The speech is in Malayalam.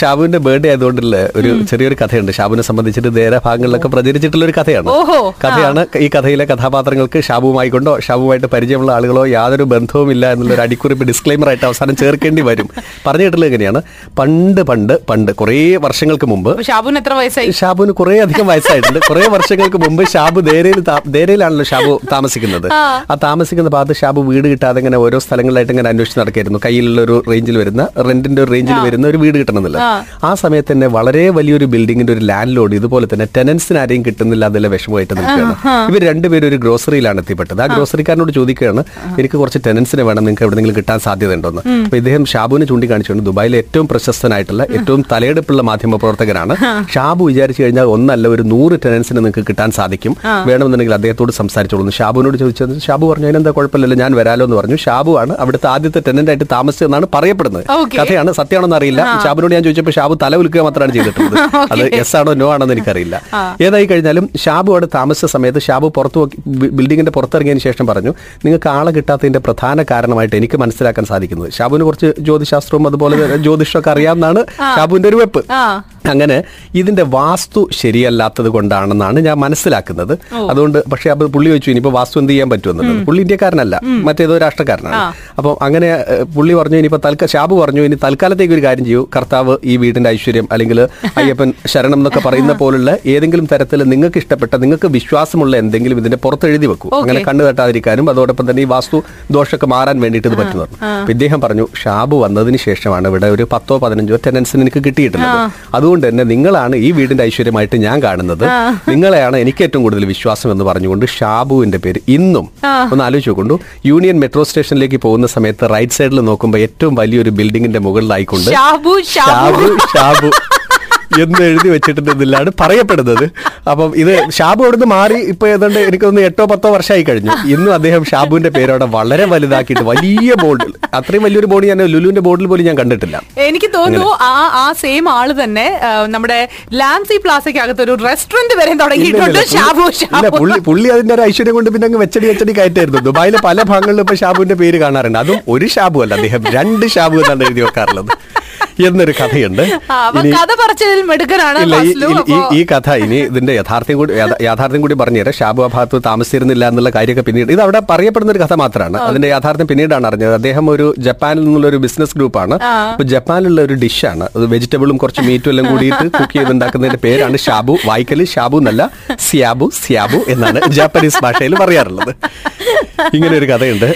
ഷാബുവിന്റെ ബർത്ത്ഡേ ആയതുകൊണ്ടുള്ള ഒരു ചെറിയൊരു കഥയുണ്ട്. ഷാബുവിനെ സംബന്ധിച്ചിട്ട് നേരെ ഭാഗങ്ങളിലൊക്കെ പ്രചരിച്ചിട്ടുള്ള ഒരു കഥയാണ്. കഥയാണ് ഈ കഥയിലെ കഥാപാത്രങ്ങൾക്ക് ഷാബുവുമായി കൊണ്ടോ ഷാബുവായിട്ട് പരിചയമുള്ള ആളുകളോ യാതൊരു ബന്ധവും ഇല്ല എന്നുള്ള ഒരു അടിക്കുറിപ്പ് ഡിസ്ക്ലൈമർ ആയിട്ട് അവസാനം ചേർക്കേണ്ടി വരും. പറഞ്ഞു കേട്ടുള്ളത് എങ്ങനെയാണ്? പണ്ട് പണ്ട് പണ്ട് കുറേ വർഷങ്ങൾക്ക് മുമ്പ് ഷാബുവിന് എത്ര വയസ്സായി? ഷാബുവിന് കുറേ അധികം വയസ്സായിട്ടുണ്ട്. കുറെ വർഷങ്ങൾക്ക് മുമ്പ് ഷാബു ദേരയിൽ ദേരയിലാണല്ലോ ഷാബു താമസിക്കുന്നത്. ആ. താമസിക്കുന്ന ഭാഗത്ത് ഷാബു വീട് കിട്ടാതെ ഇങ്ങനെ ഓരോ സ്ഥലങ്ങളിലായിട്ട് ഇങ്ങനെ അന്വേഷിച്ച് നടക്കായിരുന്നു. കയ്യിലുള്ള ഒരു റേഞ്ചിൽ വരുന്ന റെന്റിന്റെ ഒരു റേഞ്ചിൽ വരുന്ന ഒരു വീട് കിട്ടണമെന്നില്ല. ആ സമയത്ത് തന്നെ വളരെ വലിയൊരു ബിൽഡിങ്ങിന്റെ ഒരു ലാൻഡ് ലോഡ് ഇതുപോലെ തന്നെ ടെനൻസിന് ആരെയും കിട്ടുന്നില്ല അതെല്ലാം വിഷമമായിട്ട് നിൽക്കുകയാണ്. ഇവർ രണ്ടുപേരും ഒരു ഗ്രോസറിയിലാണ് എത്തിപ്പെട്ടത്. ആ ഗ്രോസറിക്കാരനോട് ചോദിക്കുകയാണ് എനിക്ക് കുറച്ച് ടെനൻസിനെ വേണം നിങ്ങൾക്ക് എവിടെയെങ്കിലും കിട്ടാൻ സാധ്യത ഉണ്ടോന്ന് അപ്പൊ ഇദ്ദേഹം ഷാബുവിനെ ചൂണ്ടിക്കാണിച്ചുകൊണ്ട് ദുബായിലെ ഏറ്റവും പ്രശസ്തനായിട്ടുള്ള ഏറ്റവും തലയെടുപ്പുള്ള മാധ്യമ പ്രവർത്തകനാണ്. ഷാബു വിചാരിച്ചു കഴിഞ്ഞാൽ ഒന്നല്ല ഒരു നൂറ് ടെനൻസിന് നിങ്ങൾക്ക് കിട്ടാൻ സാധിക്കും. വേണമെന്നുണ്ടെങ്കിൽ അദ്ദേഹത്തോട് സംസാരിച്ചോളൂ ഷാബുവിനോട് ചോദിച്ചത്. ഷാബു പറഞ്ഞു അതിനെന്താ കുഴപ്പമില്ല ഞാൻ വരാലോ എന്ന് പറഞ്ഞു. ഷാബു ആണ് അവിടുത്തെ ആദ്യത്തെ ടെനന്റ് ആയിട്ട് താമസിച്ചതെന്നാണ് പറയപ്പെടുന്നത്. കഥയാണ് സത്യമാണെന്ന് അറിയില്ല. ഷാബുനോട് ഞാൻ ചോദിച്ചപ്പോൾ ഷാബു തല ഉൽക്കുക മാത്രമാണ് ചെയ്തിട്ടുള്ളത്. അത് എസ് ആണോ നോ ആണോ എന്ന് എനിക്കറിയില്ല ഏതായി കഴിഞ്ഞാലും ഷാബു അവിടെ താമസിച്ച സമയത്ത് ഷാബു പുറത്തു ബിൽഡിങ്ങിന്റെ പുറത്തിറങ്ങിയതിന് ശേഷം പറഞ്ഞു നിങ്ങൾക്ക് ആളെ കിട്ടാത്തതിന്റെ പ്രധാന കാരണമായിട്ട് എനിക്ക് മനസ്സിലാക്കാൻ സാധിക്കുന്നത്. ഷാബുവിന് കുറച്ച് ജ്യോതിശാസ്ത്രവും അതുപോലെ ജ്യോതിഷമൊക്കെ അറിയാമെന്നാണ് ഷാബുവിന്റെ ഒരു വെപ്പ്. അങ്ങനെ ഇതിന്റെ വാസ്തു ശരിയല്ലാത്തത് കൊണ്ടാണെന്നാണ് ഞാൻ മനസ്സിലാക്കുന്നത്. അതുകൊണ്ട് പക്ഷേ അപ്പോൾ പുള്ളി വെച്ചു ഇനിയിപ്പോ വാസ്തു എന്ത് ചെയ്യാൻ പറ്റുമെന്നുള്ളത്? പുള്ളി ഇന്ത്യക്കാരനല്ല മറ്റേതോ രാഷ്ട്രക്കാരനാണ്. അപ്പം അങ്ങനെ പുള്ളി പറഞ്ഞു ഇനിയിപ്പോ തൽക്ക ഷാബു പറഞ്ഞു ഇനി തൽക്കാലത്തേക്ക് ഒരു കാര്യം ചെയ്യൂ. കർത്താവ് ഈ വീടിന്റെ ഐശ്വര്യം അല്ലെങ്കിൽ അയ്യപ്പൻ ശരണം എന്നൊക്കെ പറയുന്ന പോലുള്ള ഏതെങ്കിലും തരത്തിൽ നിങ്ങൾക്ക് ഇഷ്ടപ്പെട്ട നിങ്ങൾക്ക് വിശ്വാസമുള്ള എന്തെങ്കിലും ഇതിന്റെ പുറത്ത് എഴുതി വെക്കൂ അങ്ങനെ കണ്ണു തട്ടാതിരിക്കാനും അതോടൊപ്പം തന്നെ ഈ വാസ്തു ദോഷമൊക്കെ മാറാൻ വേണ്ടിയിട്ട് ഇത് പറ്റുന്നു അപ്പൊ ഇദ്ദേഹം പറഞ്ഞു ഷാബു വന്നതിന് ശേഷമാണ് ഇവിടെ ഒരു പത്തോ പതിനഞ്ചോ ടെനൻസിന് എനിക്ക് കിട്ടിയിട്ടുള്ളത്. അതുകൊണ്ട് തന്നെ നിങ്ങളാണ് ഈ വീടിന്റെ ഐശ്വര്യമായിട്ട് ഞാൻ കാണുന്നത്. നിങ്ങളെയാണ് എനിക്ക് ഏറ്റവും കൂടുതൽ വിശ്വാസം എന്ന് പറഞ്ഞുകൊണ്ട് ഷാബുവിന്റെ പേര് ഇന്നും ഒന്ന് ആലോചിച്ച് നോക്കൊണ്ടു യൂണിയൻ മെട്രോ സ്റ്റേഷനിലേക്ക് പോകുന്ന സമയത്ത് റൈറ്റ് സൈഡിൽ നോക്കുമ്പോൾ ഏറ്റവും വലിയൊരു ബിൽഡിംഗിന്റെ മുകളിലായിക്കൊണ്ട് ഷാബു. ഷാബു ഷാബു. എന്ന് എഴുതി വെച്ചിട്ടുണ്ടെന്നില്ലാണ് പറയപ്പെടുന്നത്. അപ്പം ഇത് ഷാബു അവിടുന്ന് മാറി ഇപ്പൊ ഏതാണ്ട് എനിക്കൊന്ന് എട്ടോ പത്തോ വർഷമായി കഴിഞ്ഞു. ഇന്നും അദ്ദേഹം ഷാബുവിന്റെ പേര് അവിടെ വളരെ വലുതാക്കിയിട്ട് വലിയ ബോർഡിൽ അത്രയും വലിയൊരു ബോർഡ് ഞാൻ ലുലുവിന്റെ ബോർഡിൽ പോലും ഞാൻ കണ്ടിട്ടില്ല. എനിക്ക് തോന്നുന്നു ആ ആ സെയിം ആൾ തന്നെ നമ്മുടെ ലാൻസി പ്ലാസയ്ക്കകത്ത് ഒരു റെസ്റ്റോറന്റ് വരെ തുടങ്ങിയിട്ടുണ്ട് ഷാബു പുള്ളി പുള്ളി അതിന്റെ ഒരു ഐശ്വര്യം കൊണ്ട് പിന്നെ അങ്ങ് വെച്ചടി വെച്ചടി കയറ്റായിരുന്നു. ദുബായിലെ പല ഭാഗങ്ങളിലും ഇപ്പൊ ഷാബുവിന്റെ പേര് കാണാറുണ്ട്. അതും ഒരു ഷാബു അല്ല അദ്ദേഹം രണ്ട് ഷാബു എന്നാണ് എഴുതി വെക്കാറുള്ളത്. എന്നൊരു കഥയുണ്ട്. കഥ പറച്ചതിൽ മെടുക്കനാണ് ഇല്ല ഈ- കഥ ഇനി ഇതിന്റെ യഥാർത്ഥം കൂടി യാഥാർത്ഥ്യം കൂടി പറഞ്ഞുതരാം ഷാബു അഭാത്ത് ഭാഗത്ത് താമസിച്ചിരുന്നില്ല എന്നുള്ള കാര്യമൊക്കെ പിന്നീട് ഇത് അവിടെ പറയപ്പെടുന്ന ഒരു കഥ മാത്രമാണ്. അതിന്റെ യാഥാർത്ഥ്യം പിന്നീടാണ് അറിഞ്ഞത്. അദ്ദേഹം ഒരു ജപ്പാനിൽ നിന്നുള്ള ഒരു ബിസിനസ് ഗ്രൂപ്പാണ്. അപ്പൊ ജപ്പാനിലുള്ള ഒരു ഡിഷാണ്. അത് വെജിറ്റബിളും കുറച്ച് മീറ്റും എല്ലാം കൂടിയിട്ട് കുക്ക് ചെയ്തുണ്ടാക്കുന്നതിന്റെ പേരാണ് ഷാബു. വായിക്കൽ ഷാബു എന്നല്ല സിയാബു സിയാബു എന്നാണ് ജാപ്പനീസ് ഭാഷയിൽ പറയാറുള്ളത്. ഇങ്ങനെ ഒരു കഥയുണ്ട്.